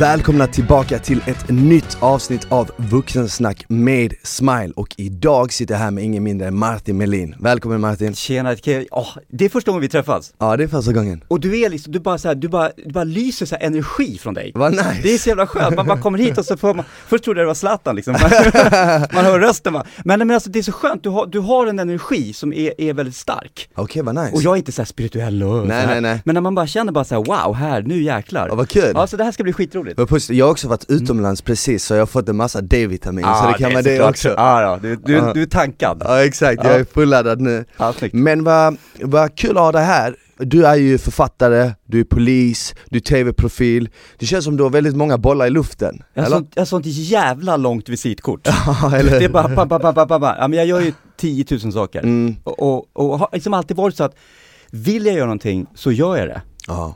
Välkomna tillbaka till ett nytt avsnitt av Vuxensnack med Smile och idag sitter jag här med ingen mindre än Martin Melin. Välkommen Martin! Tjena, åh, det är första gången vi träffas. Ja det är första gången. Och du är liksom, du bara så här, du bara, du bara lyser så energi från dig. Vad nice! Det är så jävla skönt, man bara kommer hit och så får man, först trodde jag det var Zlatan liksom, man, man hör rösten va. Men, men alltså det är så skönt, du har, du har en energi som är, är väldigt stark. Okej vad nice. Och jag är inte så här spirituell och så Nej, här. nej, nej. Men när man bara känner bara så här, wow, här, nu jäklar. Ja, vad kul! Ja, så det här ska bli skitroligt. Vad positivt. Jag har också varit utomlands precis så jag har fått en massa D-vitamin så det kan vara det såklart. också. Ja, ja, du, du, Ja. du är tankad. Ja exakt, jag Ja. är fulladdad nu. Men vad, vad kul att ha dig här. Du är ju författare, du är polis, du är tv-profil. Det känns som du har väldigt många bollar i luften. Jag har sånt, sånt jävla långt visitkort. Eller? Det är bara, ba, ba, ba, ba, ba, ba. Ja, men jag gör ju 10 000 saker. Mm. Och, och, och har liksom alltid varit så att, vill jag göra någonting så gör jag det.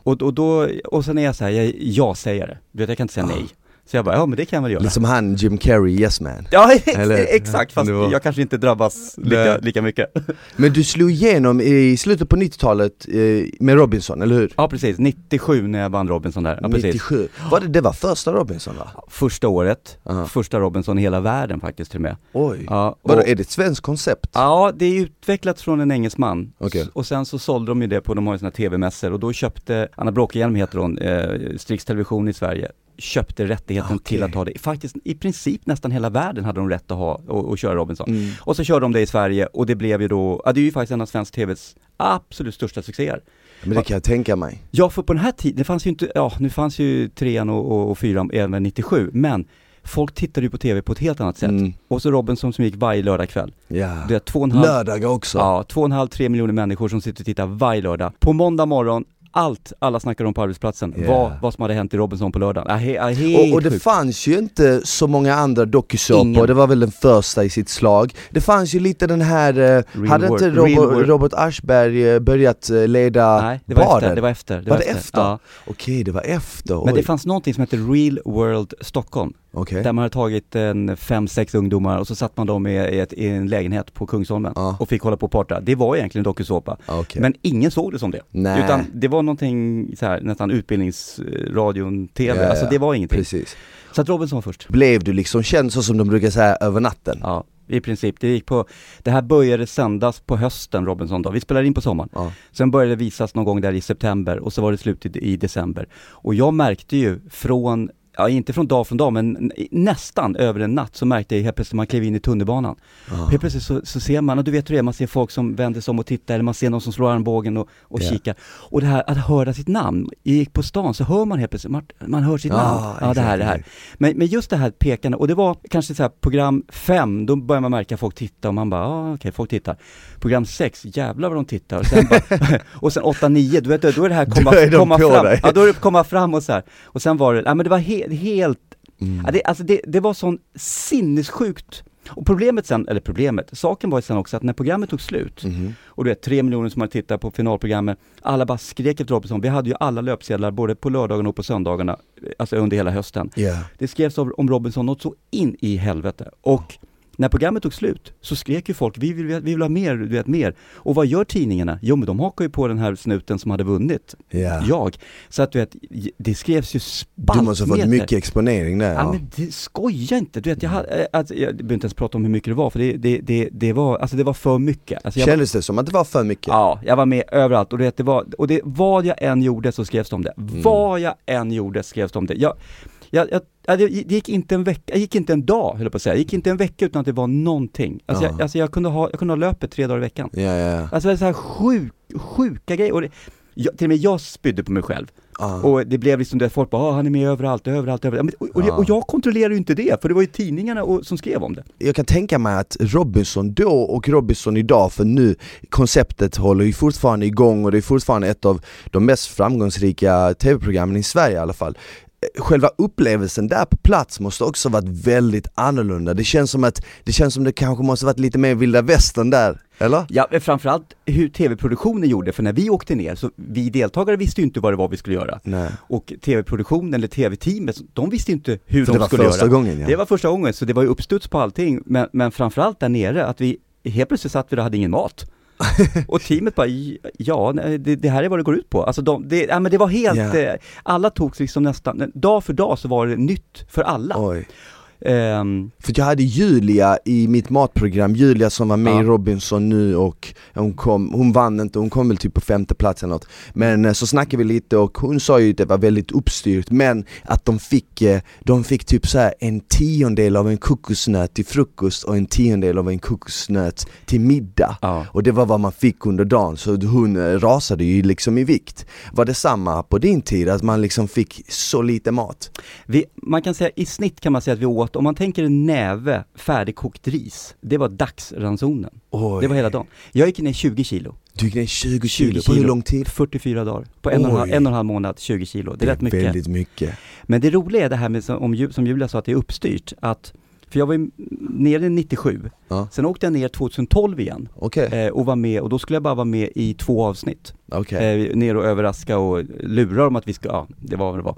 Och, och, då, och sen är jag så här, jag, jag säger det. Du vet, jag kan inte säga nej. Så jag bara, ja men det kan jag väl göra. Lite som han Jim Carrey, Yes Man. Ja, Eller- exakt, fast var- jag kanske inte drabbas lika, lika mycket. Men du slog igenom i slutet på 90-talet eh, med Robinson, eller hur? Ja precis, 97 när jag vann Robinson där. Ja, precis. 97. Var det, det var första Robinson va? Första året, Ja. första Robinson i hela världen faktiskt till och med. Oj. Ja, Vadå, och- är det ett svenskt koncept? Ja, det är utvecklat från en engelsman. S- Och sen så sålde de ju det på, de har ju såna här tv-mässor och då köpte, Anna Bråkenhielm heter hon, eh, Strix Television i Sverige, köpte rättigheten Okej. till att ha det. Faktiskt i princip nästan hela världen hade de rätt att ha och, och köra Robinson. Mm. Och så körde de det i Sverige och det blev ju då, ja det är ju faktiskt en av svensk TVs absolut största succéer. Men det kan jag tänka mig. Ja, för på den här tiden, det fanns ju inte, ja nu fanns ju trean och, och, och fyran även 97, men folk tittade ju på TV på ett helt annat sätt. Mm. Och så Robinson som gick varje lördagkväll. Ja. Det är två och en halv Lördagar också. Ja, två och en halv, tre miljoner människor som sitter och tittar varje lördag. På måndag morgon, allt alla snackar om på arbetsplatsen, Ja. vad, vad som hade hänt i Robinson på lördagen. Ja, he, ja, helt Och, och det sjukt. fanns ju inte så många andra dokusåpor, det var väl den första i sitt slag. Det fanns ju lite den här, eh, hade world- inte real Robert. Robert Aschberg eh, börjat eh, leda Nej, det var baren? efter, det var efter. Var det efter? Ja. Okej, det var efter, Men oj. det fanns någonting som heter Real World Stockholm, Okej. där man hade tagit en fem, sex ungdomar och så satt man dem i, ett, i en lägenhet på Kungsholmen Ja. och fick hålla på och parta. Det var egentligen en dokusåpa. Okej. Men ingen såg det som det. Nej. Utan det var någonting så här, nästan utbildningsradion, TV, ja, alltså det var ingenting. Precis. Så att Robinson var först. Blev du liksom känd så som de brukar säga över natten? Ja, i princip. Det gick på, det här började sändas på hösten Robinson då, vi spelade in på sommaren. Ja. Sen började det visas någon gång där i september och så var det slut i, i december. Och jag märkte ju från, ja inte från dag från dag men nästan över en natt så märkte jag helt plötsligt man klev in i tunnelbanan. Ja. Helt plötsligt så, så ser man, och du vet hur det är, man ser folk som vänder sig om och tittar eller man ser någon som slår armbågen och, och Ja. kikar. Och det här att höra sitt namn, gick på stan så hör man helt plötsligt, man, man hör sitt Ja, namn. Ja det här, det här. Men, men just det här pekande, och det var kanske så här program fem, då börjar man märka folk titta och man bara, ja okej, folk tittar. Program sex, jävlar vad de tittar. Och sen, bara, och sen åtta, nio, du vet, då är det här komma, komma fram. Ja, då är det komma fram och så här. Och sen var det, ja men det var he, helt, Mm. ja, det, alltså det, det var sån sinnessjukt och problemet sen, eller problemet, saken var ju sen också att när programmet tog slut, Mhm. och du vet tre miljoner som hade tittat på finalprogrammet, alla bara skrek efter Robinson. Vi hade ju alla löpsedlar både på lördagarna och på söndagarna, alltså under hela hösten. Ja. Det skrevs om om Robinson något så in i helvete. Och när programmet tog slut så skrek ju folk, vi vill, vi vill ha mer, du vet mer. Och vad gör tidningarna? Jo men de hakar ju på den här snuten som hade vunnit, Ja. jag. Så att du vet, det skrevs ju Du spaltmeter. måste ha fått mycket exponering där. Ja, Ja. men det, skoja inte! Du vet, jag, hade, eh, alltså, jag behöver inte ens prata om hur mycket det var, för det, det, det, det var, alltså det var för mycket. Alltså, Kändes det som att det var för mycket? Ja, jag var med överallt och, du vet, det var, och det, vad jag än gjorde så skrevs det om det. Mm. Vad jag än gjorde skrevs det om det. Jag, jag, jag, ja, det gick inte en vecka, det gick inte en dag höll jag på att säga, det gick inte en vecka utan att det var någonting. Alltså, Ja. jag, alltså jag, kunde ha, jag kunde ha löpet tre dagar i veckan. Ja, ja, ja. Alltså det är så här sjuk, sjuka grejer. Och det, jag, till och med jag spydde på mig själv. Ja. Och det blev liksom det, folk bara, ah, han är med överallt, överallt, överallt. Och, och, Ja. och jag kontrollerar ju inte det, för det var ju tidningarna och, som skrev om det. jag kan tänka mig att Robinson då och Robinson idag, för nu konceptet håller ju fortfarande igång och det är fortfarande ett av de mest framgångsrika tv-programmen i Sverige i alla fall. Själva upplevelsen där på plats måste också varit väldigt annorlunda. Det känns som att det känns som det kanske måste varit lite mer vilda västern där, eller? Ja, men framförallt hur tv-produktionen gjorde, för när vi åkte ner, så vi deltagare visste ju inte vad det var vi skulle göra. Nej. Och tv-produktionen, eller tv-teamet, de visste inte hur För de det var skulle första göra. gången ja. Det var första gången, så det var ju uppstuds på allting, men, men framförallt där nere, att vi helt plötsligt satt vi där och hade ingen mat. och teamet bara, ja, det, det, här är vad det går ut på. Alltså de, det, ja, men det var helt, eh, alla tog liksom nästan, dag för dag så var det nytt för alla. Oj. Ehm, För jag hade Julia i mitt matprogram, Julia som var med Ja. i Robinson nu och hon kom, hon vann inte, hon kom väl typ på femte plats eller något Men eh, så snackade vi lite och hon sa ju att det var väldigt uppstyrt men att de fick, eh, de fick typ så här en tiondel av en kokosnöt till frukost och en tiondel av en kokosnöt till middag ja. och det var vad man fick under dagen, så hon eh, rasade ju liksom i vikt Var det samma på din tid, att man liksom fick så lite mat? Vi, man kan säga, i snitt kan man säga att vi åt, om man tänker en näve färdigkokt ris, det var dagsransonen. Oj. Det var hela dagen. Jag gick ner 20 kilo, Du gick ner 20 20 kilo, på hur kilo. lång tid? 44 dagar. På en och, en, halv, en och en halv månad, 20 kilo. Det är rätt mycket. Väldigt mycket Men det roliga är det här med, som, som Julia sa, att det är uppstyrt. Att, för jag var nere 97, Ja. sen åkte jag ner 2012 igen Okej, eh, och var med, och då skulle jag bara vara med i två avsnitt. okej. Eh, ner och överraska och lura dem att vi ska, ja det var vad det var.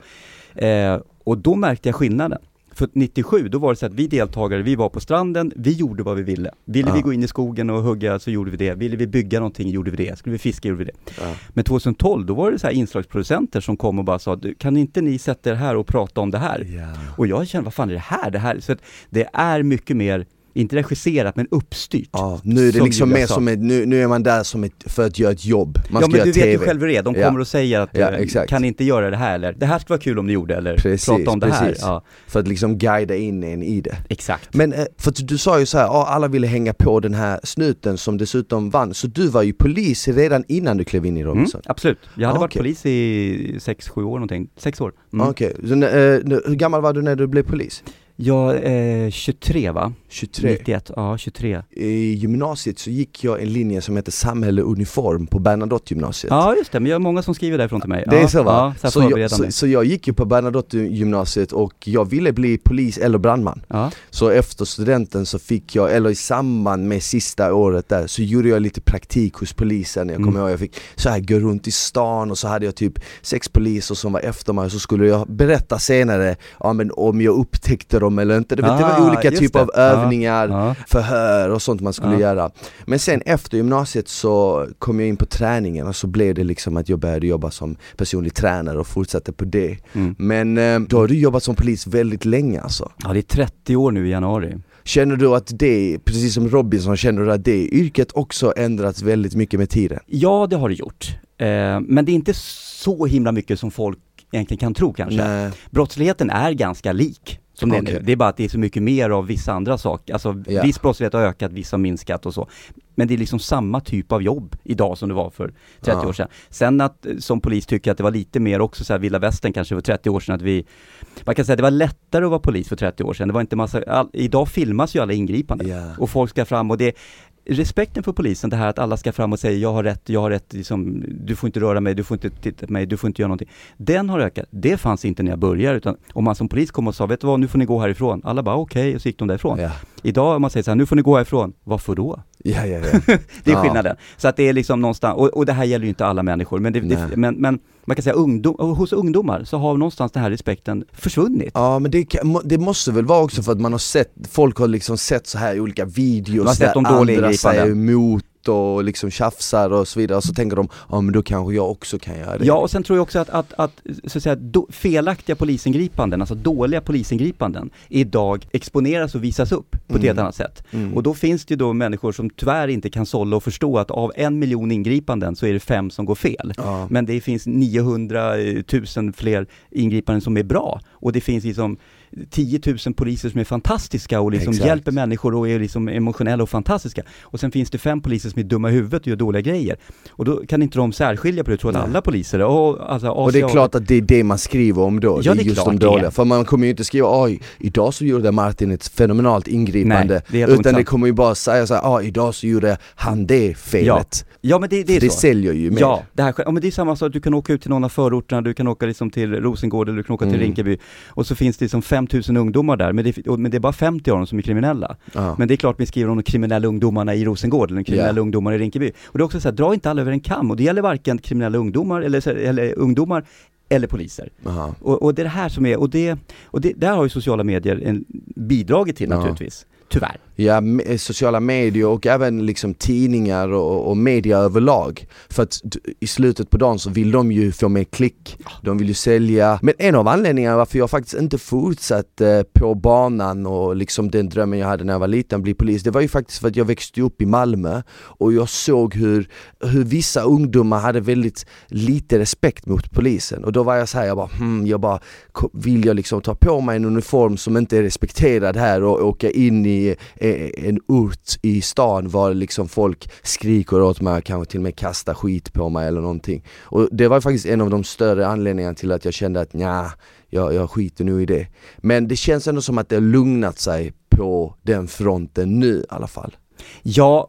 Eh, och då märkte jag skillnaden. För 97, då var det så att vi deltagare, vi var på stranden, vi gjorde vad vi ville. Ville Ja. vi gå in i skogen och hugga så gjorde vi det. Ville vi bygga någonting gjorde vi det. Skulle vi fiska gjorde vi det. Ja. Men 2012, då var det så här inslagsproducenter som kom och bara sa, "Du, kan inte ni sätta er här och prata om det här? Ja. Och jag kände, vad fan är det här? Det här? Så det är mycket mer, inte regisserat, men uppstyrt. Ja, nu är det Som liksom mer som ett, nu, nu är man där som ett, för att göra ett jobb, man ja ska men göra du vet ju själv hur det är, de kommer och säger att Ja, eh, exakt. kan inte göra det här eller det här skulle vara kul om ni gjorde eller Precis, prata om det här. precis. Ja, För att liksom guida in en i det exakt. Men eh, för att du sa ju så här, alla ville hänga på den här snuten som dessutom vann, så du var ju polis redan innan du klev in i Mm, Robinson? absolut. Jag hade Ah, varit okej. polis i sex sju år någonting. Sex år. Mm. Okej, så, när- eh, hur gammal var du när du blev polis? Jag är 23 va? 23? 91, ja 23. I gymnasiet så gick jag en linje som heter samhälle och uniform på Bernadotte-gymnasiet Ja just det, men jag har många som skriver därifrån till mig. Det är ja, så va? Ja, så, jag, så, så jag gick ju på Bernadotte-gymnasiet och jag ville bli polis eller brandman Ja, Så efter studenten så fick jag, eller i samband med sista året där, så gjorde jag lite praktik hos polisen Jag kommer Mm. ihåg, jag fick så här gå runt i stan och så hade jag typ sex poliser som var efter mig Så skulle jag berätta senare ja, men om jag upptäckte dem eller inte, du vet, det var Ah, olika typer det. av övningar ja. förhör och sånt man skulle Ja. göra Men sen efter gymnasiet så kom jag in på träningen och så blev det liksom att jag började jobba som personlig tränare och fortsatte på det Mm. Men eh, då har du jobbat som polis väldigt länge alltså ja, det är 30 år nu i januari. Känner du att det, precis som Robinson, känner du att det yrket också ändrats väldigt mycket med tiden? Ja, det har det gjort. Eh, men det är inte så himla mycket som folk egentligen kan tro kanske. Nej, Brottsligheten är ganska lik som det är Okej. nu. Det är bara att det är så mycket mer av vissa andra saker. Alltså Ja. viss brottslighet har ökat, viss har minskat och så. Men det är liksom samma typ av jobb idag som det var för 30 Ja. år sedan. Sen att eh, som polis tycker jag att det var lite mer också så här vilda västern kanske för 30 år sedan att vi Man kan säga att det var lättare att vara polis för 30 år sedan. Det var inte massa, all, idag filmas ju alla ingripanden. Ja. Och folk ska fram och det Respekten för polisen, det här att alla ska fram och säga jag har rätt, jag har rätt, liksom, du får inte röra mig, du får inte titta på mig, du får inte göra någonting. Den har ökat. Det fanns inte när jag började utan om man som polis kom och sa, vet du vad, nu får ni gå härifrån. Alla bara okej, och så gick de därifrån. Ja, Idag om man säger så här, nu får ni gå härifrån. Varför då? Ja, ja, ja. Det är skillnaden. Så att det är liksom någonstans, och, och det här gäller ju inte alla människor, men, det, det, men, men man kan säga ungdom, hos ungdomar så har någonstans den här respekten försvunnit. ja men det, det måste väl vara också för att man har sett, folk har liksom sett så här i olika videos Man har sett där de andra säger ingripanden. Och liksom tjafsar och så vidare och så tänker de, ja men då kanske jag också kan göra det Ja, och sen tror jag också att, att, att så att säga, do, felaktiga polisingripanden, alltså dåliga polisingripanden, idag exponeras och visas upp på ett Mm. helt annat sätt. Mm. Och då finns det ju då människor som tyvärr inte kan sålla och förstå att av en miljon ingripanden så är det fem som går fel. ja. Men det finns 900 000 fler ingripanden som är bra. Och det finns liksom 10 000 poliser som är fantastiska och liksom Exakt. hjälper människor och är liksom emotionella och fantastiska. Och sen finns det fem poliser som är dumma i huvudet och gör dåliga grejer. Och då kan inte de särskilja på det, tror att alla poliser och, alltså, Och det är klart att det är det man skriver om då, Ja, det det är just de det dåliga. För man kommer ju inte skriva oj, idag så gjorde Martin ett fenomenalt ingripande. Nej, det utan det kommer ju bara säga såhär, ja idag så gjorde han det felet. Ja men det, det är det så. säljer ju mer. Ja, det här, ja, men det är samma sak, du kan åka ut till någon av förorterna, du kan åka liksom till Rosengård eller du kan åka till Mm. Rinkeby och så finns det liksom 5000 ungdomar där, men det, och- men det är bara 50 av dem som är kriminella. Ja. Men det är klart vi skriver om de kriminella ungdomarna i Rosengård eller de kriminella Ja. ungdomarna i Rinkeby. Och det är också så här, dra inte alla över en kam och det gäller varken kriminella ungdomar eller, eller ungdomar eller poliser. Aha. Och, och det är det här som är, och det, och det där har ju sociala medier en, bidragit till Ja. naturligtvis. Tyvärr. Ja, eh, sociala medier och även liksom tidningar och, och media överlag. För att i slutet på dagen så vill de ju få mer klick, de vill ju sälja. Men en av anledningarna varför jag faktiskt inte fortsatte eh, på banan och liksom den drömmen jag hade när jag var liten, bli polis, det var ju faktiskt för att jag växte upp i Malmö och jag såg hur, hur vissa ungdomar hade väldigt lite respekt mot polisen och då var jag så här, jag bara, hmm, jag bara vill jag liksom ta på mig en uniform som inte är respekterad här och åka in i Eh, en ort i stan var liksom folk skriker åt mig, kanske till och med kastar skit på mig eller någonting. Och det var faktiskt en av de större anledningarna till att jag kände att nja, jag, jag skiter nu i det. Men det känns ändå som att det har lugnat sig på den fronten nu i alla fall. Jag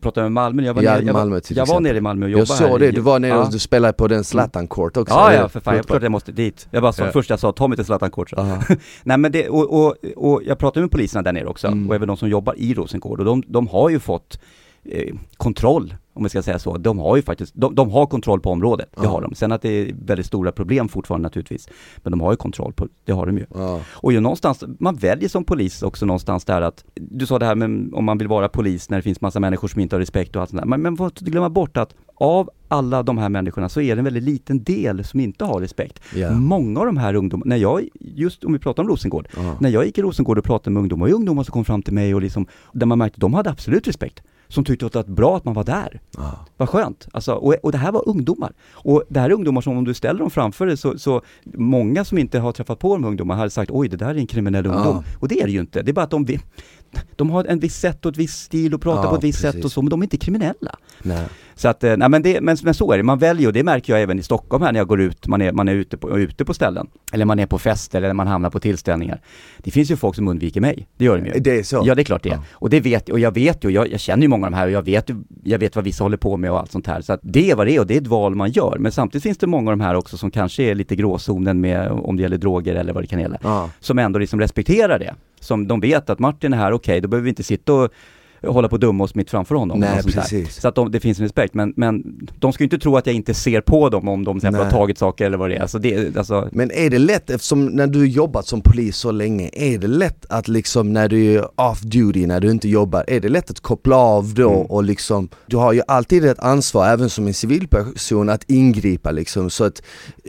pratade med Malmö, jag var, Ja, nere, jag, Malmö jag var nere i Malmö och jobbade Jag såg det, du var nere ja. och du spelade på den Zlatan Court också. Ja, ja för fan, jag klart jag måste dit. Jag bara sa, Ja. först jag sa, ta mig till Zlatan Court. Nej men det, och, och, och jag pratade med poliserna där nere också, Mm. och även de som jobbar i Rosengård, och de, de har ju fått eh, kontroll, om jag ska säga så. De har ju faktiskt, de, de har kontroll på området, det Ja. har de. Sen att det är väldigt stora problem fortfarande naturligtvis, men de har ju kontroll på, det har de ju. Ja. Och ju någonstans, man väljer som polis också någonstans där att, du sa det här med om man vill vara polis när det finns massa människor som inte har respekt och allt sånt där. Men man får inte glömma bort att av alla de här människorna så är det en väldigt liten del som inte har respekt. Ja. Många av de här ungdomarna, när jag, just om vi pratar om Rosengård, Ja. när jag gick i Rosengård och pratade med ungdomar, och ungdomar som kom fram till mig och liksom, där man märkte att de hade absolut respekt. Som tyckte att det var bra att man var där. Ja. Vad skönt. Alltså, och, och det här var ungdomar. Och det här är ungdomar som om du ställer dem framför dig så, så många som inte har träffat på de ungdomar hade sagt oj det där är en kriminell Ja. ungdom. Och det är det ju inte. Det är bara att de, de har en viss sätt och ett visst stil och pratar Ja, på ett visst sätt precis. och så, men de är inte kriminella. Nej. Så att, eh, nej men, det, men, men så är det, man väljer och det märker jag även i Stockholm här när jag går ut, man är, man är ute, på, ute på ställen. Eller man är på fester eller man hamnar på tillställningar. Det finns ju folk som undviker mig, det gör de ju. Det är så? Ja det är klart det. Ja. Och det vet och jag vet ju, jag, jag känner ju många av de här och jag vet jag vet vad vissa håller på med och allt sånt här. Så att det är vad det är och det är ett val man gör. Men samtidigt finns det många av de här också som kanske är lite gråzonen med om det gäller droger eller vad det kan gälla. Ja. Som ändå liksom respekterar det. Som de vet att Martin är här, okej då behöver vi inte sitta och hålla på och dumma oss mitt framför honom. Nej, precis. Så att de, det finns en respekt. Men, men de ska ju inte tro att jag inte ser på dem om de har tagit saker eller vad det är. Alltså det, alltså, Men är det lätt, eftersom när du jobbat som polis så länge, är det lätt att liksom när du är off duty, när du inte jobbar, är det lätt att koppla av då Mm. och liksom, du har ju alltid ett ansvar även som en civilperson att ingripa liksom så att,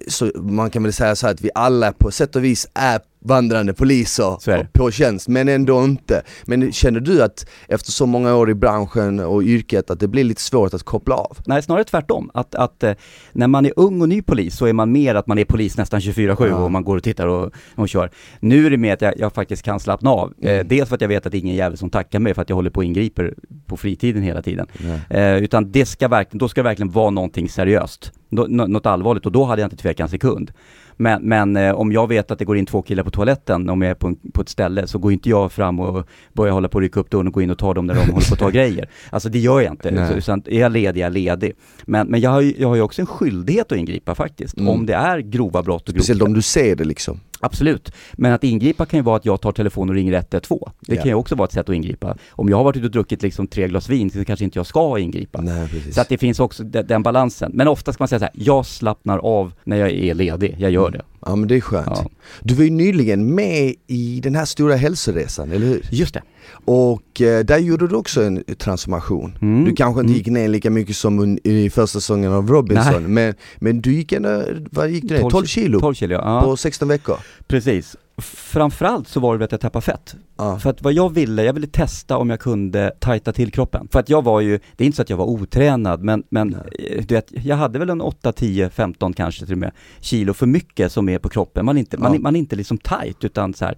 så man kan väl säga så här att vi alla på sätt och vis är vandrande poliser på tjänst, men ändå inte. Men känner du att efter så många år i branschen och yrket att det blir lite svårt att koppla av? Nej, snarare tvärtom. Att, att eh, när man är ung och ny polis så är man mer att man är polis nästan 24-7 Ja. och man går och tittar och, och kör. Nu är det mer att jag, jag faktiskt kan slappna av. Eh, Mm. dels för att jag vet att det är ingen jävel som tackar mig för att jag håller på och ingriper på fritiden hela tiden. Eh, utan det ska verkligen, då ska det verkligen vara någonting seriöst. Nå, något allvarligt och då hade jag inte tvekat en sekund. Men, men eh, om jag vet att det går in två killar på toaletten om jag är på, en, på ett ställe så går inte jag fram och börjar hålla på att rycka upp dörren och gå in och ta dem när de håller på att ta grejer. Alltså det gör jag inte. Så, utan är jag ledig, jag är ledig. Men, men jag, har ju, jag har ju också en skyldighet att ingripa faktiskt. Mm. Om det är grova brott och grovt Speciellt om du ser det liksom. Absolut. Men att ingripa kan ju vara att jag tar telefonen och ringer 112. Det Ja. kan ju också vara ett sätt att ingripa. Om jag har varit ute och druckit liksom tre glas vin så kanske inte jag ska ingripa. Nej precis. Så att det finns också de- den balansen. Men ofta ska man säga så här, jag slappnar av när jag är ledig, jag gör det. Ja men det är skönt. Ja. Du var ju nyligen med i den här stora hälsoresan, eller hur? Just det. Och eh, där gjorde du också en transformation. Mm. Du kanske inte Mm. gick ner lika mycket som i första säsongen av Robinson, men, men du gick ändå, vad gick du ner? 12 kilo 12 kilo, ja. på 16 veckor? Precis. Framförallt så var det att jag tappade fett. Ja. För att vad jag ville, jag ville testa om jag kunde tajta till kroppen. För att jag var ju, det är inte så att jag var otränad men, men eh, du vet, jag hade väl en 8, 10, 15 kanske till och med kilo för mycket som är på kroppen. Man är inte, man, Ja. är- man är inte liksom tight utan så här.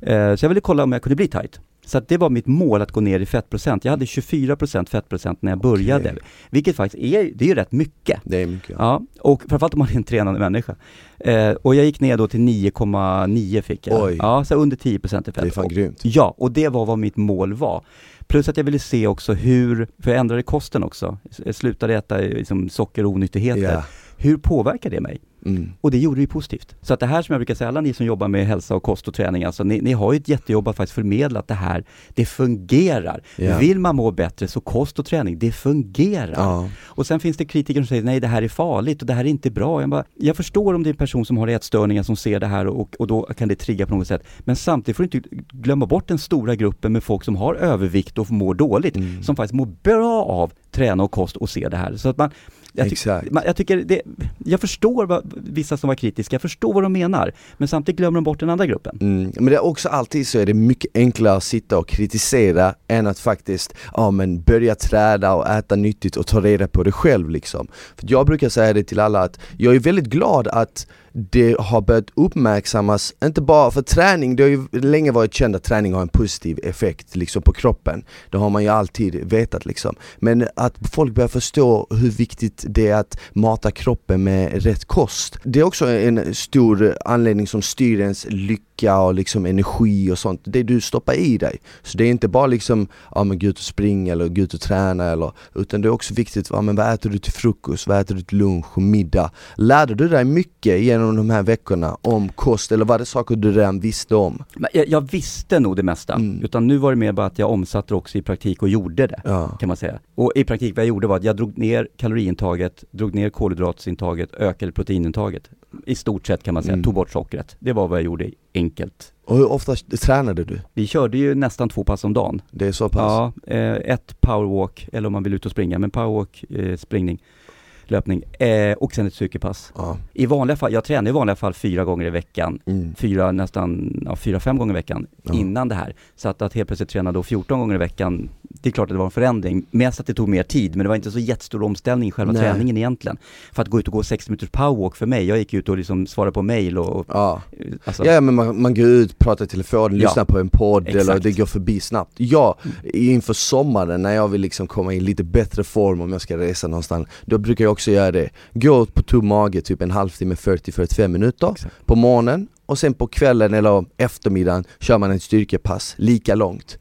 Eh, så jag ville kolla om jag kunde bli tight. Så det var mitt mål att gå ner i fettprocent. Jag hade 24% fettprocent när jag började. Okej. Vilket faktiskt är, det är ju rätt mycket. Det är mycket. Ja, och framförallt om man är en tränande människa. Eh, och jag gick ner då till 9,9 fick jag. Oj. Ja, så under 10% i fett. Det är fan Och- grymt. Ja, och det var vad mitt mål var. Plus att jag ville se också hur, för jag ändrade kosten också. Jag slutade äta liksom, socker och onyttigheter. Ja. Hur påverkar det mig? Mm. Och det gjorde det ju positivt. Så att det här som jag brukar säga, alla ni som jobbar med hälsa och kost och träning, alltså ni, ni har ju ett jättejobb att faktiskt förmedla att det här, det fungerar. Ja. Vill man må bättre så kost och träning, det fungerar. Ja. Och sen finns det kritiker som säger nej det här är farligt och det här är inte bra. Jag, bara, jag förstår om det är en person som har ätstörningar som ser det här och, och då kan det trigga på något sätt. Men samtidigt får du inte glömma bort den stora gruppen med folk som har övervikt och mår dåligt, Mm. som faktiskt mår bra av träna och kost och se det här. Så att man, jag, ty- Exakt. man, jag tycker det, jag förstår vad, vissa som var kritiska, jag förstår vad de menar, men samtidigt glömmer de bort den andra gruppen. Mm, men det är också alltid så är det mycket enklare att sitta och kritisera än att faktiskt, ja men börja träna och äta nyttigt och ta reda på det själv liksom. För jag brukar säga det till alla att jag är väldigt glad att det har börjat uppmärksammas, inte bara för träning, det har ju länge varit känt att träning har en positiv effekt liksom på kroppen. Det har man ju alltid vetat liksom. Men att folk börjar förstå hur viktigt det är att mata kroppen med rätt kost. Det är också en stor anledning som styr ens lycka och liksom energi och sånt. Det du stoppar i dig. Så det är inte bara liksom, ja men gå ut och springa eller gå ut och träna eller, utan det är också viktigt, ja men vad äter du till frukost, vad äter du till lunch och middag? Lärde du dig mycket genom de här veckorna om kost eller var det saker du redan visste om? Jag, jag visste nog det mesta, Mm. utan nu var det mer bara att jag omsatte det också i praktik och gjorde det. Ja. kan man säga. Och i praktik vad jag gjorde var att jag drog ner kaloriintaget, drog ner kolhydratsintaget, ökade proteinintaget. I stort sett kan man säga, Mm. tog bort sockret. Det var vad jag gjorde enkelt. Och hur ofta tränade du? Vi körde ju nästan två pass om dagen. Det är så pass? Ja, eh, ett powerwalk, eller om man vill ut och springa, men powerwalk, eh, springning, löpning, eh, och sen ett cykelpass. Ja. I vanliga fall, jag tränar i vanliga fall fyra gånger i veckan, Mm. fyra, nästan, ja, fyra, fem gånger i veckan Ja. innan det här. Så att, att helt plötsligt träna då 14 gånger i veckan, det är klart att det var en förändring. Mest att det tog mer tid, men det var inte så jättestor omställning i själva Nej. träningen egentligen. För att gå ut och gå 60 minuters powerwalk för mig, jag gick ut och liksom svarade på mail och, och Ja. alltså, Ja men man, man går ut, pratar i telefon, Ja. lyssnar på en podd eller Exakt. det går förbi snabbt. Jag, inför sommaren när jag vill liksom komma i lite bättre form om jag ska resa någonstans, då brukar jag också göra det. Gå på tom mage typ en halvtimme, 40-45 minuter Exakt. på morgonen och sen på kvällen eller eftermiddagen kör man ett styrkepass lika långt.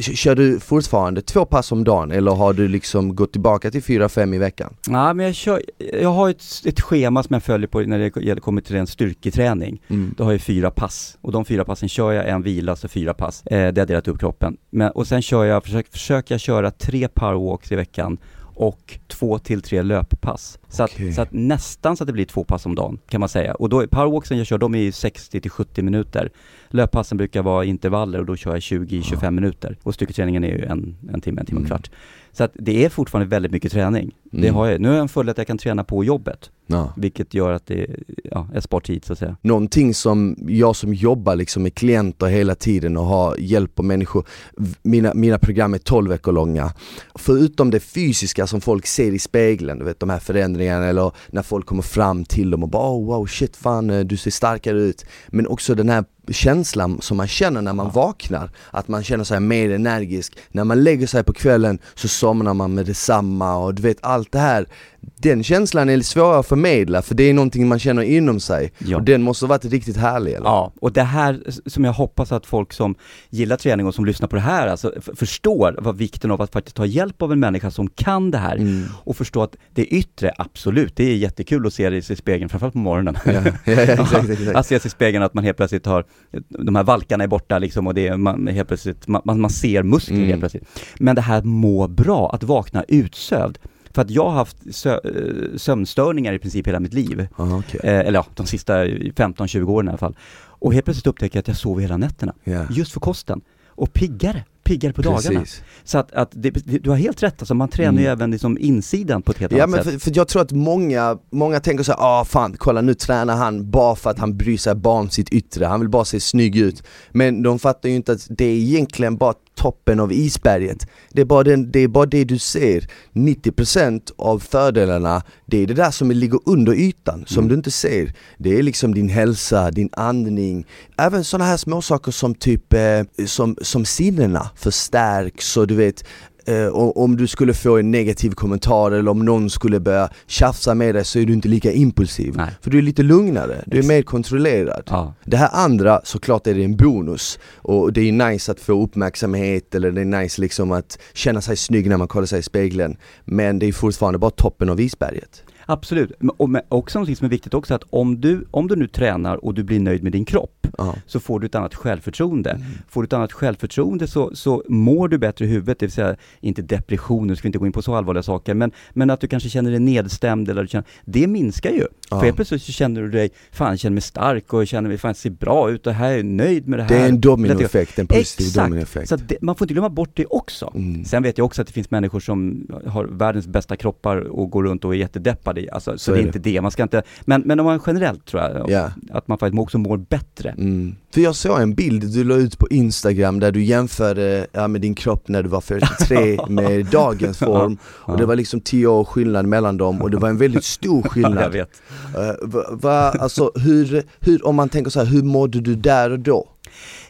Kör du fortfarande två pass om dagen eller har du liksom gått tillbaka till fyra, fem i veckan? Ja, men jag, kör, jag har ett, ett schema som jag följer på när det kommer till en styrketräning. Mm. Då har jag fyra pass och de fyra passen kör jag en vila, så fyra pass. Eh, det har delat upp kroppen. Men, och sen kör jag, försök, försöker jag köra tre powerwalks i veckan och två till tre löppass. Så, Okej. att, så att nästan så att det blir två pass om dagen kan man säga. Och då, powerwalksen jag kör, de är ju 60 till 70 minuter. Löppassen brukar vara intervaller och då kör jag 20-25 minuter. Och styrketräningen är ju en, en timme, en timme och Mm. kvart. Så att det är fortfarande väldigt mycket träning. Det Mm. har jag. Nu har jag en fördel att jag kan träna på jobbet. Ja. Vilket gör att det, ja, jag spar tid så att säga. Någonting som jag som jobbar liksom med klienter hela tiden och har hjälp människor, v- mina, mina program är 12 veckor långa. Förutom det fysiska som folk ser i spegeln, du vet de här förändringarna eller när folk kommer fram till dem och bara oh, wow shit fan eh, du ser starkare ut. Men också den här känslan som man känner när man vaknar, att man känner sig mer energisk. När man lägger sig på kvällen så somnar man med detsamma och du vet allt det här. Den känslan är svår att förmedla för det är någonting man känner inom sig. Ja. Och den måste ha varit riktigt härlig eller? Ja, och det här som jag hoppas att folk som gillar träning och som lyssnar på det här alltså förstår vad vikten av att faktiskt ta hjälp av en människa som kan det här Mm. och förstå att det yttre, absolut, det är jättekul att se det i spegeln, framförallt på morgonen. Ja, ja, exakt, exakt. Att se sig i spegeln att man helt plötsligt har, de här valkarna är borta liksom och det är, man helt plötsligt, man man ser muskler Mm. helt plötsligt. Men det här att må bra, att vakna utsövd. För att jag har haft sö, eh, sömnstörningar i princip hela mitt liv. Ja, okej. Eh, eller ja, de sista 15-20 åren i alla fall. Och helt plötsligt upptäcker jag att jag sover hela nätterna. Ja. Just för kosten. Och piggare, piggare på dagarna. Precis. Så att, att det, du har helt rätt, alltså man tränar ju Mm. även liksom insidan på ett helt Ja annat men sätt. för, för jag tror att många, många tänker så här, ah fan kolla nu tränar han bara för att han bryr sig bara om sitt yttre, han vill bara se snygg ut Men de fattar ju inte att det är egentligen bara toppen av isberget Det är bara, den, det, är bara det du ser 90% av fördelarna, det är det där som ligger under ytan, som Mm. du inte ser Det är liksom din hälsa, din andning, även sådana här små saker som typ, eh, som, som sinnena förstärks och du vet Eh, om du skulle få en negativ kommentar eller om någon skulle börja tjafsa med dig så är du inte lika impulsiv. Nej. För du är lite lugnare, du är mer kontrollerad. Ja. Det här andra, såklart är det en bonus och det är nice att få uppmärksamhet eller det är nice liksom att känna sig snygg när man kollar sig i spegeln Men det är fortfarande bara toppen av isberget. Absolut, och men också någonting som är viktigt också att om du, om du nu tränar och du blir nöjd med din kropp Ja. så får du ett annat självförtroende. Får du ett annat självförtroende så, så mår du bättre i huvudet, det vill säga inte depression, nu ska vi inte gå in på så allvarliga saker, men, men att du kanske känner dig nedstämd eller du känner, det minskar ju. Ja. För helt plötsligt så känner du dig, fan jag känner mig stark och jag känner mig, fan jag ser bra ut och här är jag nöjd med det här. Det är en dominoeffekt, en positiv Exakt, dominoeffekt. så det, man får inte glömma bort det också. Mm. Sen vet jag också att det finns människor som har världens bästa kroppar och går runt och är jättedeppade, alltså, så, Så det är inte det, man ska inte, men, men om man generellt tror jag, Ja. att man faktiskt också mår bättre. Mm. För jag såg en bild du la ut på Instagram där du jämförde ja, med din kropp när du var 43 med dagens form och det var liksom 10 år skillnad mellan dem och det var en väldigt stor Ja, jag skillnad. vet. Eh, va, va, alltså hur, hur, om man tänker så här, hur mådde du där och då?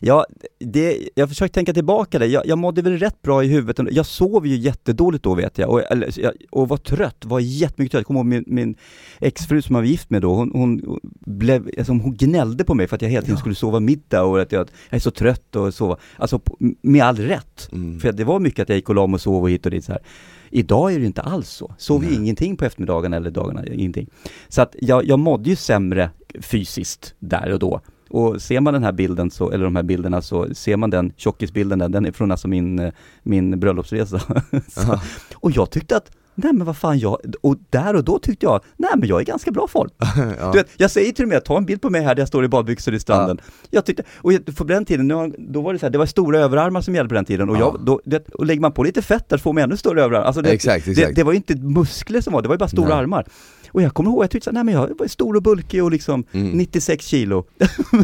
Ja, det, jag försöker tänka tillbaka det. Jag, jag mådde väl rätt bra i huvudet. Jag sov ju jättedåligt då vet jag, och, eller, och var trött, var jättemycket trött. Jag kommer ihåg min, min exfru som jag var gift med då, hon, hon, blev, alltså, hon gnällde på mig för att jag hela tiden Ja. skulle sova middag och att jag, jag är så trött och sova. Alltså med all rätt. Mm. För det var mycket att jag gick och la mig och sov och hit och dit så här. Idag är det inte alls så. Sov ju ingenting på eftermiddagen eller dagarna, ingenting. Så att jag, jag mådde ju sämre fysiskt där och då. Och ser man den här bilden, så, eller de här bilderna, så ser man den tjockisbilden, där, den är från alltså min, eh, min bröllopsresa. så, och jag tyckte att, nej men vad fan jag, och där och då tyckte jag, nej men jag är i ganska bra form. ja. Du vet, jag säger till och med, ta en bild på mig här där jag står i badbyxor i stranden. Jag tyckte, och på den tiden, då var det så här, det var stora överarmar som gällde på den tiden och, Ja. jag, då, det, och lägger man på lite fett där får man ännu större överarmar. Alltså det, Exakt, det, exakt. det var ju inte muskler som var, det var ju bara stora Nej. armar. Och jag kommer ihåg, jag tyckte så här, nej men jag var stor och bulkig och liksom Mm. 96 kilo.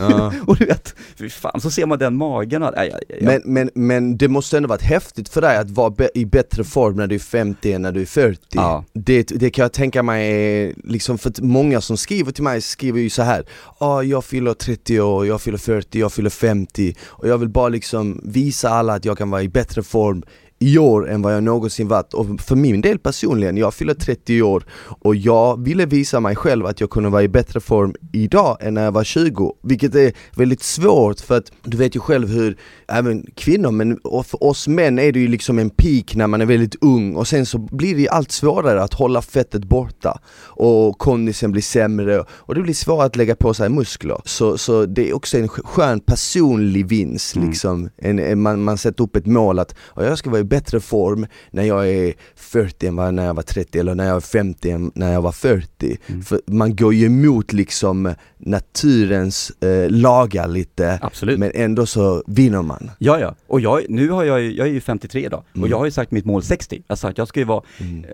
Ja. och du vet, fy fan, så ser man den magen och, nej, jag, jag, Men, men, men det måste ändå varit häftigt för dig att vara be- i bättre form när du är 50 än när du är 40 Ja. det, det kan jag tänka mig liksom för att många som skriver till mig skriver ju så här Ja, jag fyller 30 år, jag fyller 40, jag fyller 50 och jag vill bara liksom visa alla att jag kan vara i bättre form i år än vad jag någonsin varit och för min del personligen, jag fyller 30 år och jag ville visa mig själv att jag kunde vara i bättre form idag än när jag var 20 Vilket är väldigt svårt för att du vet ju själv hur även kvinnor, men för oss män är det ju liksom en peak när man är väldigt ung och sen så blir det allt svårare att hålla fettet borta och kondisen blir sämre och det blir svårare att lägga på sig muskler. Så, så det är också en sk- skön personlig vinst Mm. liksom. En, en, man, man sätter upp ett mål att "Ja, jag ska vara i bättre form när jag är 40 än när jag var 30 eller när jag är 50 än när jag var 40. Mm. För man går ju emot liksom naturens eh, lagar lite absolut. men ändå så vinner man. Ja, ja. Och jag, nu har jag, jag är ju 53 idag och Mm. jag har ju sagt mitt mål 60. Jag sagt jag ska ju vara,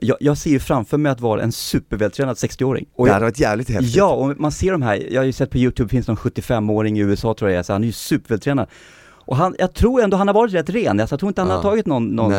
jag, jag ser ju framför mig att vara en supervältränad 60-åring. Och det hade varit jävligt häftigt. Ja, och man ser de här, jag har ju sett på youtube, finns någon 75-åring i USA tror jag är, så han är ju supervältränad. Och han, jag tror ändå han har varit rätt ren, alltså, jag tror inte han Ja. har tagit någon, någon,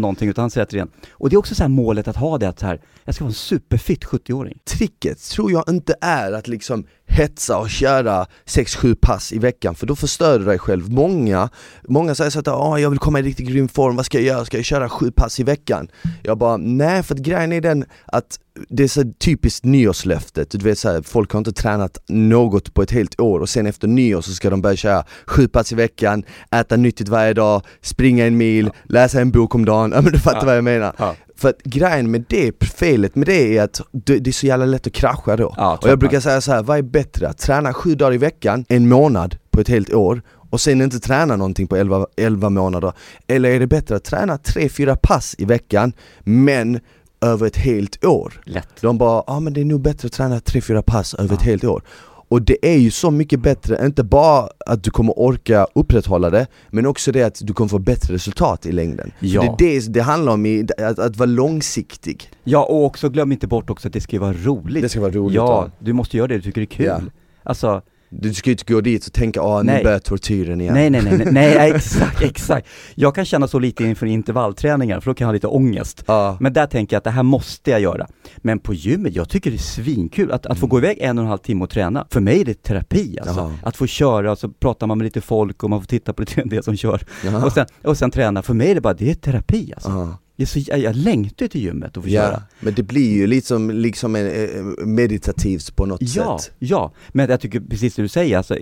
någonting utan han ser rätt ren. Och det är också så här målet att ha det att så här, jag ska vara en superfit 70-åring. Tricket tror jag inte är att liksom hetsa och köra 6-7 pass i veckan för då förstör du dig själv. Många, många säger så att ah, jag vill komma i riktigt grym form, vad ska jag göra? Ska jag köra 7 pass i veckan? Jag bara nej för att grejen är den att det är så typiskt nyårslöftet, du vet så här, folk har inte tränat något på ett helt år och sen efter nyår så ska de börja köra 7 pass i veckan, äta nyttigt varje dag, springa en mil, läsa en bok om dagen, ja men du fattar Ja. vad jag menar. Ja. För att grejen med det, felet med det är att det, är så jävla lätt att krascha då. Ja, och jag brukar säga så här, vad är bättre? Att träna sju dagar i veckan, en månad på ett helt år och sen inte träna någonting på 11, 11 månader? Eller är det bättre att träna 3-4 pass i veckan, men över ett helt år? Lätt. De bara, ja ah, men det är nog bättre att träna 3-4 pass över ett Ja. helt år och det är ju så mycket bättre, inte bara att du kommer orka upprätthålla det, men också det att du kommer få bättre resultat i längden. För Ja. Det är det det handlar om, i, att, att vara långsiktig. Ja, och också glöm inte bort också att det ska vara roligt. Det ska vara roligt. ja, du måste göra det du tycker är kul. Ja. Alltså, Du ska ju inte gå dit och tänka, ah nu börjar tortyren igen. nej, nej, nej, nej, nej, exakt, exakt. Jag kan känna så lite inför intervallträningar, för då kan jag ha lite ångest. Ja. Men där tänker jag att det här måste jag göra. Men på gymmet, jag tycker det är svinkul att, att få gå iväg en och en halv timme och träna. För mig är det terapi alltså. Ja. Att få köra, och så pratar man med lite folk och man får titta på lite det som kör. Jaha. Och sen, och sen träna. För mig är det bara, det är terapi alltså. Ja. Är så, jag, jag längtar till gymmet och få Ja, köra. men det blir ju liksom, liksom en, eh, meditativt på något Ja, sätt. ja. Men jag tycker precis det du säger, alltså,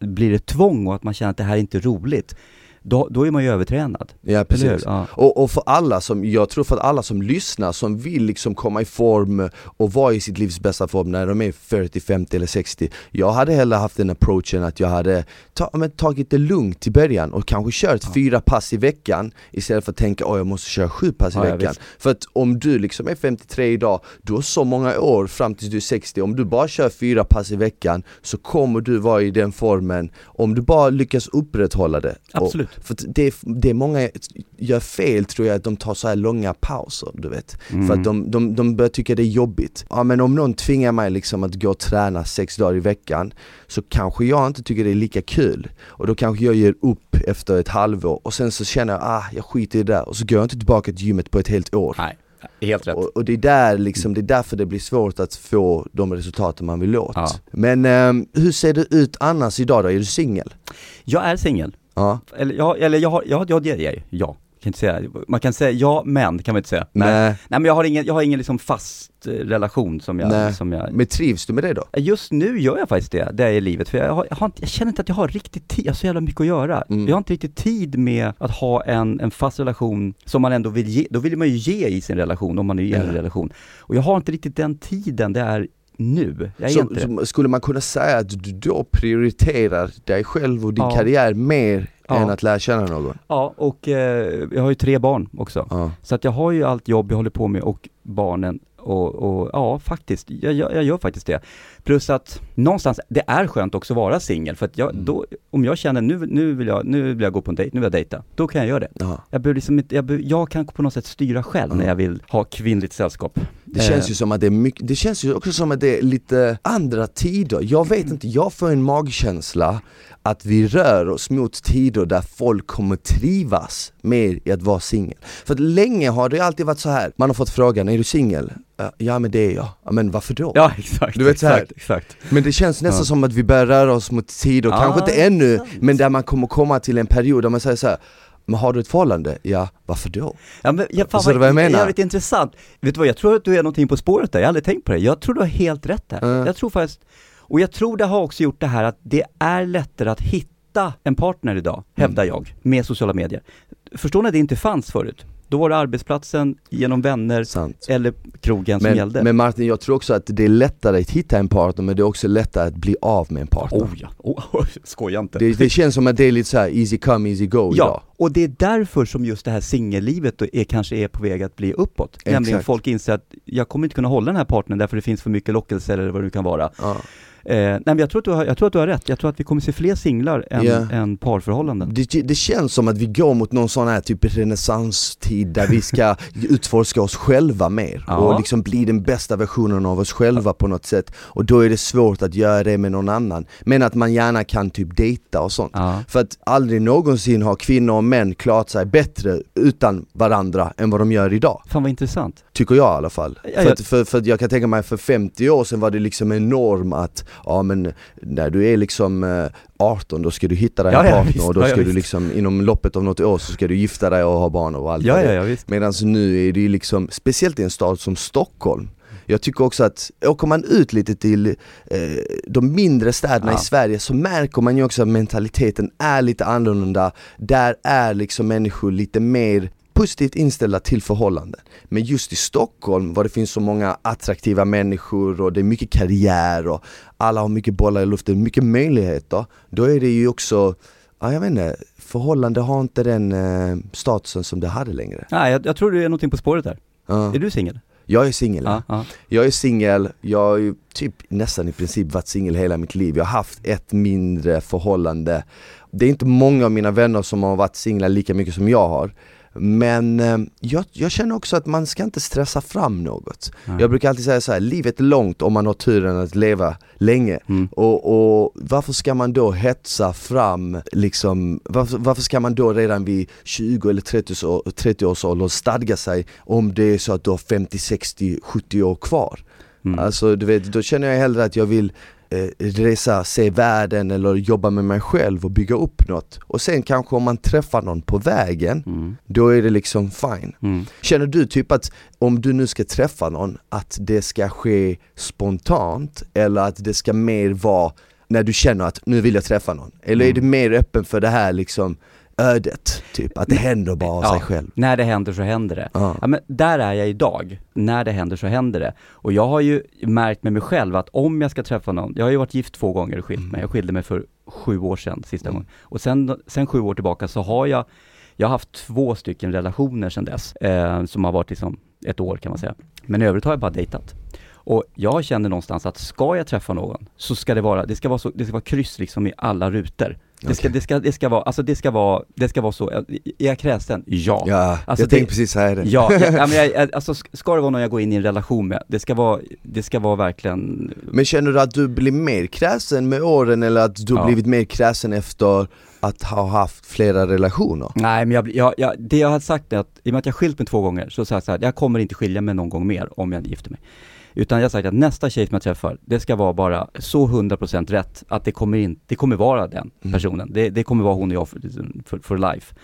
blir det tvång och att man känner att det här är inte roligt, då, då är man ju övertränad. Ja precis. Ja. Och, och för alla som, jag tror för att alla som lyssnar som vill liksom komma i form och vara i sitt livs bästa form när de är 40, 50 eller 60 Jag hade hellre haft den approachen att jag hade ta, men, tagit det lugnt i början och kanske kört Ja. fyra pass i veckan Istället för att tänka åh jag måste köra sju pass i Ja, veckan. För att om du liksom är 53 idag, du har så många år fram tills du är 60 Om du bara kör fyra pass i veckan så kommer du vara i den formen Om du bara lyckas upprätthålla det Och- Absolut. För det, det många gör fel tror jag att de tar så här långa pauser, du vet. Mm. För att de, de, de börjar tycka det är jobbigt. Ja men om någon tvingar mig liksom att gå och träna sex dagar i veckan så kanske jag inte tycker det är lika kul. Och då kanske jag ger upp efter ett halvår och sen så känner jag ah jag skiter i det där och så går jag inte tillbaka till gymmet på ett helt år. Nej, helt rätt. Och, och det är där liksom, det är därför det blir svårt att få de resultaten man vill åt. Ja. Men ehm, hur ser det ut annars idag då? Är du singel? Jag är singel. Ja. Eller, jag, eller jag har, ja, ja det är jag. Ja. Kan inte säga, man kan säga ja men, kan man inte säga. Nej, Nej. Nej men jag har ingen, jag har ingen liksom fast eh, relation som jag, Nej. som jag Men trivs du med det då? Just nu gör jag faktiskt det, det är i livet, för jag, har, jag, har inte, jag känner inte att jag har riktigt tid, jag har så jävla mycket att göra. Mm. Jag har inte riktigt tid med att ha en, en fast relation som man ändå vill ge, då vill man ju ge i sin relation om man är i en Ja. relation. Och jag har inte riktigt den tiden det är nu, jag Så, så skulle man kunna säga att du då prioriterar dig själv och din Ja. karriär mer Ja. än att lära känna någon? Ja, och eh, jag har ju tre barn också. Ja. Så att jag har ju allt jobb jag håller på med och barnen och, och ja, faktiskt, jag, jag, jag gör faktiskt det. Plus att någonstans, det är skönt också att vara singel för att jag, Mm. då, om jag känner nu, nu, vill jag, nu vill jag gå på en dejt, nu vill jag dejta, då kan jag göra det. Ja. Jag, liksom jag, jag kan på något sätt styra själv när Ja. jag vill ha kvinnligt sällskap. Det känns Eh. ju som att det är mycket, det känns ju också som att det är lite andra tider. Jag vet inte, jag får en magkänsla att vi rör oss mot tider där folk kommer trivas mer i att vara singel. För att länge har det alltid varit så här. man har fått frågan, är du singel? "Ja, men det är jag. Ja, men varför då? Ja, exakt. Du vet så här- exakt, exakt. Men det känns nästan Ja. som att vi börjar röra oss mot tider, Ja, kanske inte ännu, sant. men där man kommer komma till en period där man säger så här. Men har du ett förhållande? Ja, varför då? Ja, men, ja, fan, Förstår du vad jag menar? Jävligt intressant. Vet du vad, jag tror att du är någonting på spåret där, jag har aldrig tänkt på det. Jag tror du har helt rätt där. Mm. Jag tror faktiskt, och jag tror det har också gjort det här att det är lättare att hitta en partner idag, hävdar Mm. jag, med sociala medier. Förstår ni att det inte fanns förut? Då var det arbetsplatsen, genom vänner, Sant. eller krogen som Men, gällde. men Martin, jag tror också att det är lättare att hitta en partner, men det är också lättare att bli av med en partner. Oh ja, oh, skoja inte. Det, det känns som att det är lite så här easy come, easy go idag. Ja, och det är därför som just det här singellivet är, kanske är på väg att bli uppåt. Nämligen Exakt. folk inser att jag kommer inte kunna hålla den här partnern därför det finns för mycket lockelser eller vad det nu kan vara. Ja. Eh, nej men jag tror, att du har, jag tror att du har rätt, jag tror att vi kommer se fler singlar än, Ja. än parförhållanden. Det, det känns som att vi går mot någon sån här typ renässanstid där vi ska utforska oss själva mer Ja. och liksom bli den bästa versionen av oss själva på något sätt och då är det svårt att göra det med någon annan men att man gärna kan typ dejta och sånt Ja. För att aldrig någonsin har kvinnor och män klarat sig bättre utan varandra än vad de gör idag Fan vad intressant. Tycker jag i alla fall. Ja, för, jag- att, för, för jag kan tänka mig för 50 år sedan var det liksom en norm att, ja men när du är liksom eh, 18 då ska du hitta dig Ja, en ja, partner visst. och då Ja, ja, ska du liksom inom loppet av något år så ska du gifta dig och ha barn och allt Ja, det ja, ja. Medan nu är det ju liksom, speciellt i en stad som Stockholm jag tycker också att, åker man ut lite till eh, de mindre städerna Ja. i Sverige så märker man ju också att mentaliteten är lite annorlunda Där är liksom människor lite mer positivt inställda till förhållanden Men just i Stockholm, var det finns så många attraktiva människor och det är mycket karriär och alla har mycket bollar i luften, mycket möjligheter Då är det ju också, ja jag vet inte, förhållande har inte den eh, statusen som det hade längre Nej, jag, jag tror du är någonting på spåret där. Ja. Är du singel? Jag är singel Ja, ja. Jag är singel, jag har ju typ nästan i princip varit singel hela mitt liv Jag har haft ett mindre förhållande Det är inte många av mina vänner som har varit singlar lika mycket som jag har Men eh, jag, jag känner också att man ska inte stressa fram något Nej. Jag brukar alltid säga så här: livet är långt om man har turen att leva länge Mm. och, och varför ska man då hetsa fram liksom, varför, varför ska man då redan vid 20 eller 30, år- 30 års ålder stadga sig om det är så att du har 50, 60, 70 år kvar? Mm. Alltså du vet, då känner jag hellre att jag vill resa, se världen eller jobba med mig själv och bygga upp något och sen kanske om man träffar någon på vägen, Mm. då är det liksom fine Mm. Känner du typ att om du nu ska träffa någon, att det ska ske spontant eller att det ska mer vara när du känner att nu vill jag träffa någon? Eller är Mm. du mer öppen för det här liksom ödet, typ, att det händer bara av Ja. sig själv. När det händer så händer det. Ja. Ja, men där är jag idag. När det händer så händer det. Och jag har ju märkt med mig själv att om jag ska träffa någon, jag har ju varit gift två gånger och skilt Mm. mig. Jag skilde mig för sju år sedan, sista gången. Och sen, sen sju år tillbaka så har jag, jag har haft två stycken relationer sedan dess, eh, som har varit liksom ett år kan man säga. Men i övrigt har jag bara dejtat. Och jag känner någonstans att ska jag träffa någon, så ska det vara, det ska vara, så, det ska vara kryss liksom i alla rutor. Det ska, Okej. det ska, det ska vara, alltså det ska vara, det ska vara så, är jag kräsen? Ja. Ja, Alltså jag det- tänkte precis säga det. Ja, jag, ja, men jag, alltså ska det vara någon jag går in i en relation med, det ska vara, det ska vara verkligen Men känner du att du blir mer kräsen med åren eller att du har Ja. blivit mer kräsen efter att ha haft flera relationer? Nej men jag, jag, jag, det jag har sagt är att, i och med att jag har skilt mig två gånger, så har jag sagt så här, jag kommer inte skilja mig någon gång mer om jag gifter mig. Utan jag har sagt att nästa tjej som jag träffar, det ska vara bara så 100% rätt att det kommer, in, det kommer vara den Mm. personen. Det, det kommer vara hon och jag för, för, for life.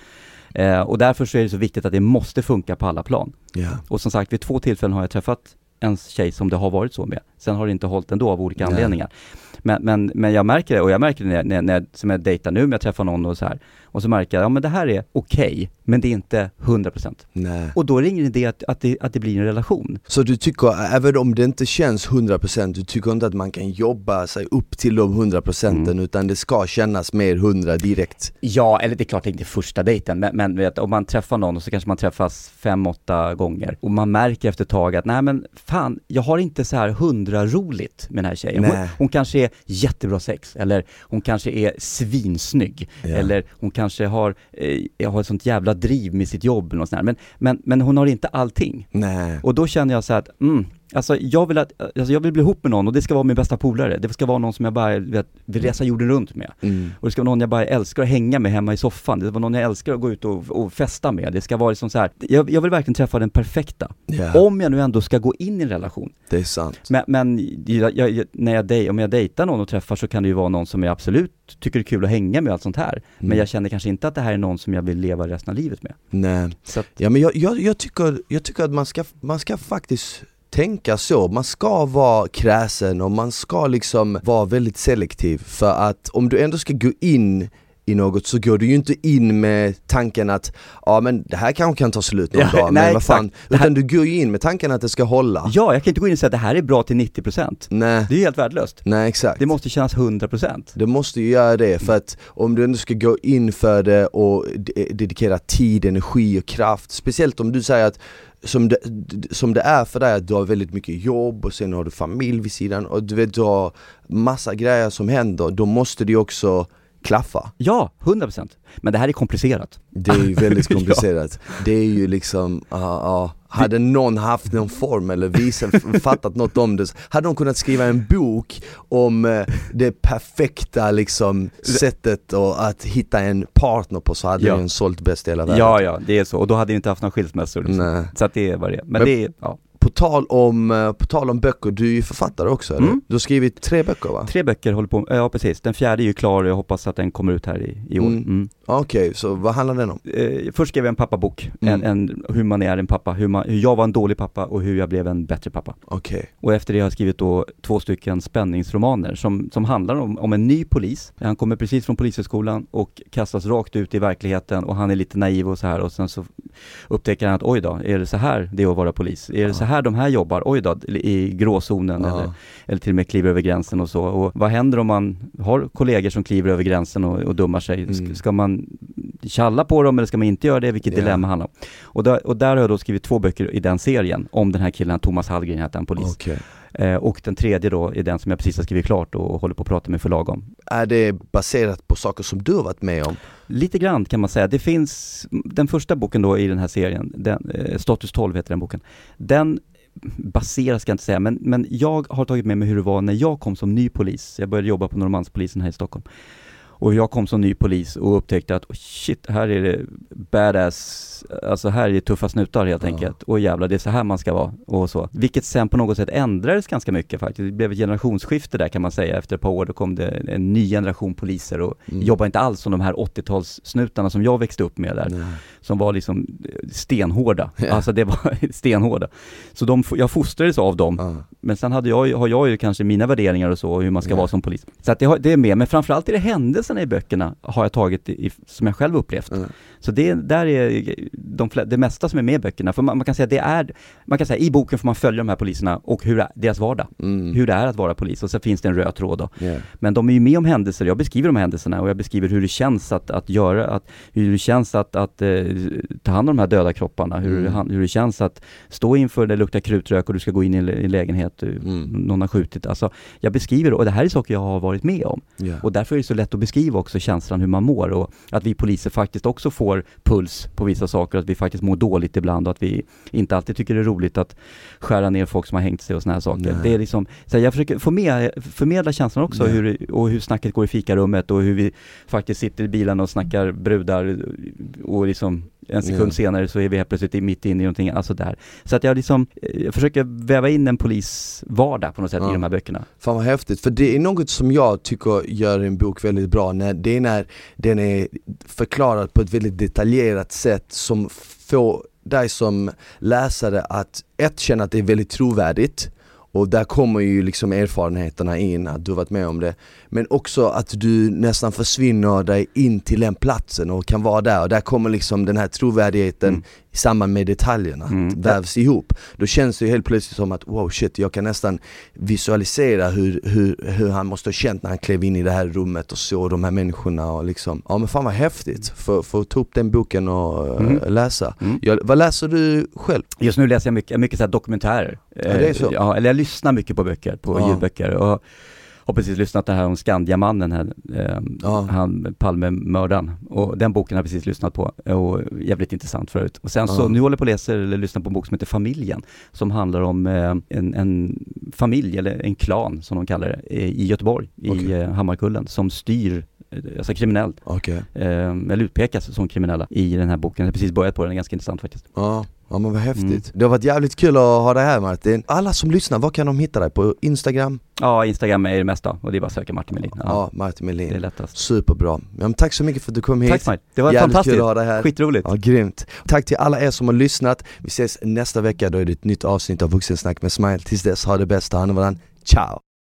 Eh, och därför så är det så viktigt att det måste funka på alla plan. Ja. Och som sagt, vid två tillfällen har jag träffat en tjej som det har varit så med. Sen har det inte hållit ändå av olika Nej. anledningar. Men, men, men jag märker det och jag märker det när, när, när som jag dejtar nu, när jag träffar någon och så här. Och så märker jag, ja men det här är okej, okay, men det är inte 100%. Nej. Och då är det ingen idé att, att, det, att det blir en relation. Så du tycker, även om det inte känns 100%, du tycker inte att man kan jobba sig upp till de 100% mm. utan det ska kännas mer 100% direkt? Ja, eller det är klart det är inte första dejten, men, men vet, om man träffar någon och så kanske man träffas fem, åtta gånger och man märker efter ett tag att, nej men fan, jag har inte så här 100 roligt med den här tjejen. Hon, hon, kanske är jättebra sex, eller hon kanske är svinsnygg, ja. eller hon kanske har, eh, har ett sånt jävla driv med sitt jobb eller något sånt här. men, men, men hon har inte allting. Nej. Och då känner jag så här att, mm, alltså jag vill att, alltså jag vill bli ihop med någon och det ska vara min bästa polare. Det ska vara någon som jag bara vet, vill resa jorden runt med. Mm. Och det ska vara någon jag bara älskar att hänga med hemma i soffan. Det ska vara någon jag älskar att gå ut och, och festa med. Det ska vara liksom så här. Jag, jag vill verkligen träffa den perfekta. Ja, Om jag nu ändå ska gå in i en relation. det är sant. Men, men jag, jag, när jag dej, om jag dejtar någon och träffar så kan det ju vara någon som jag absolut tycker är kul att hänga med och allt sånt här. Men Mm. jag känner kanske inte att det här är någon som jag vill leva resten av livet med. Nej. Att, Ja men jag, jag, jag, tycker, jag tycker att man ska, man ska faktiskt tänka så, man ska vara kräsen och man ska liksom vara väldigt selektiv för att om du ändå ska gå in i något så går du ju inte in med tanken att ja men det här kanske kan ta slut någon Ja, dag, nej, men vad fan. Det här- utan du går ju in med tanken att det ska hålla. ja, jag kan inte gå in och säga att det här är bra till 90%. Nej, Det är helt värdelöst. nej exakt. Det måste kännas 100%. Det måste ju göra det för att om du ändå ska gå in för det och de- dedikera tid, energi och kraft Speciellt om du säger att som det, som det är för dig att du har väldigt mycket jobb och sen har du familj vid sidan och du vet du har massa grejer som händer, då måste ju också klaffa Ja, 100%. Men det här är komplicerat. Det är ju väldigt Ja. komplicerat Det är ju liksom, ja, ja. Hade någon haft någon form eller visat, fattat något om det Hade de kunnat skriva en bok om eh, det perfekta liksom sättet och att hitta en partner på så hade Ja. den sålt bäst i hela världen Ja, ja, det är så. Och då hade vi inte haft några skilsmässor. Liksom. Nej. Så att det är vad det är. Men, Men- det är, ja. Tal om, eh, på tal om böcker, du är ju författare också eller? Mm. Du har skrivit tre böcker va? Tre böcker håller på ja precis. Den fjärde är ju klar och jag hoppas att den kommer ut här i, i år. Mm. Mm. Okej, så vad handlar den om? Eh, först skrev jag en pappabok, Mm. en, en, hur man är en pappa, hur, man, hur jag var en dålig pappa och hur jag blev en bättre pappa. Okej, Och efter det har jag skrivit då två stycken spänningsromaner som, som handlar om, om en ny polis. Han kommer precis från polishögskolan och kastas rakt ut i verkligheten och han är lite naiv och så här och sen så upptäcker han att oj då, är det så här det är att vara polis? Är det så här de här jobbar? Oj då, i gråzonen eller, ja. eller till och med kliver över gränsen och så. Och vad händer om man har kollegor som kliver över gränsen och, och dummar sig? Mm. Ska man tjalla på dem eller ska man inte göra det? Vilket Ja. dilemma handlar om. Och där, och där har jag då skrivit två böcker i den serien om den här killen, Thomas Hallgren heter han, polis. okej Eh, och den tredje då är den som jag precis har skrivit klart och håller på att prata med förlag om. Är det baserat på saker som du har varit med om? Lite grann kan man säga. Det finns, den första boken då i den här serien, den, eh, Status 12 heter den boken. Den baserat ska jag inte säga, men, men jag har tagit med mig hur det var när jag kom som ny polis. Jag började jobba på Norrmalmspolisen här i Stockholm. Och jag kom som ny polis och upptäckte att oh shit, här är det badass, alltså här är det tuffa snutar helt Ja. enkelt. Och jävlar, det är så här man ska vara och så. Vilket sen på något sätt ändrades ganska mycket faktiskt. Det blev ett generationsskifte där kan man säga. Efter ett par år då kom det en ny generation poliser och Mm. jobbade inte alls som de här 80-talssnutarna som jag växte upp med där. Nej. Som var liksom eh, stenhårda. Ja. Alltså det var stenhårda. Så de, jag fostrades av dem. Ja. Men sen hade jag, har jag ju kanske mina värderingar och så, och hur man ska Ja. vara som polis. Så att det, det är med, men framförallt är det händelser i böckerna har jag tagit i, som jag själv upplevt. Mm. Så det, där är de, det mesta som är med i böckerna, för man, man kan säga det är, man kan säga i boken får man följa de här poliserna och hur deras vardag, Mm. hur det är att vara polis och så finns det en röd tråd då. Yeah. Men de är ju med om händelser, jag beskriver de här händelserna och jag beskriver hur det känns att, att göra, att, hur det känns att, att eh, ta hand om de här döda kropparna, hur, Mm. han- hur det känns att stå inför det luktar krutrök och du ska gå in i en lä- i en lägenhet, eh, Mm. någon har skjutit. Alltså, jag beskriver, och det här är saker jag har varit med om. Yeah. Och därför är det så lätt att beskriva också känslan hur man mår och att vi poliser faktiskt också får puls på vissa saker, att vi faktiskt mår dåligt ibland och att vi inte alltid tycker det är roligt att skära ner folk som har hängt sig och såna här saker. Nej. Det är liksom, så jag försöker få med, förmedla känslan också Nej. hur, och hur snacket går i fikarummet och hur vi faktiskt sitter i bilen och snackar brudar och liksom en sekund Ja. senare så är vi helt plötsligt i- mitt inne i någonting, alltså där. Så att jag liksom, eh, jag försöker väva in en polisvardag på något sätt Ja. i de här böckerna. Fan vad häftigt, för det är något som jag tycker gör en bok väldigt bra, när, det är när den är förklarad på ett väldigt detaljerat sätt som får dig som läsare att ett, känna att det är väldigt trovärdigt och där kommer ju liksom erfarenheterna in, att du varit med om det Men också att du nästan försvinner dig in till den platsen och kan vara där och där kommer liksom den här trovärdigheten Mm. i samband med detaljerna, Mm. vävs ihop Då känns det ju helt plötsligt som att wow shit, jag kan nästan visualisera hur, hur, hur han måste ha känt när han klev in i det här rummet och såg de här människorna och liksom Ja men fan vad häftigt, för, för att ta upp den boken och eh, Mm. läsa Mm. jag, Vad läser du själv? Just nu läser jag mycket, mycket så här dokumentärer. Ja, det är så. Eh, Ja, eller jag lyssnar mycket på böcker, på Ja. ljudböcker. Och har precis lyssnat det här om Skandiamannen, här, eh, Ja. han Palmemördaren. Och den boken har jag precis lyssnat på och jävligt intressant förut. Och sen så, Ja. nu håller jag på och läser, eller lyssnar på en bok som heter Familjen, som handlar om eh, en, en familj, eller en klan som de kallar det, i Göteborg, i Okej. eh, Hammarkullen, som styr, eh, alltså kriminellt, Okej, eh, eller utpekas som kriminella i den här boken. Jag har precis börjat på den, den är ganska intressant faktiskt. ja, ja men vad häftigt Mm. Det har varit jävligt kul att ha dig här Martin Alla som lyssnar, var kan de hitta dig? På Instagram? Ja, Instagram är det mesta och det är bara att söka Martin Melin. Ja, Martin Det är Melin lättast. Superbra, ja, men tack så mycket för att du kom hit Tack Smile. Det var Jävligt fantastiskt. kul att ha dig här Skitroligt. Ja, grymt. Tack till alla er som har lyssnat. Vi ses nästa vecka, då är det ett nytt avsnitt av Vuxensnack med Smile. Tills dess, ha det bäst, ta hand om varandra. Ciao!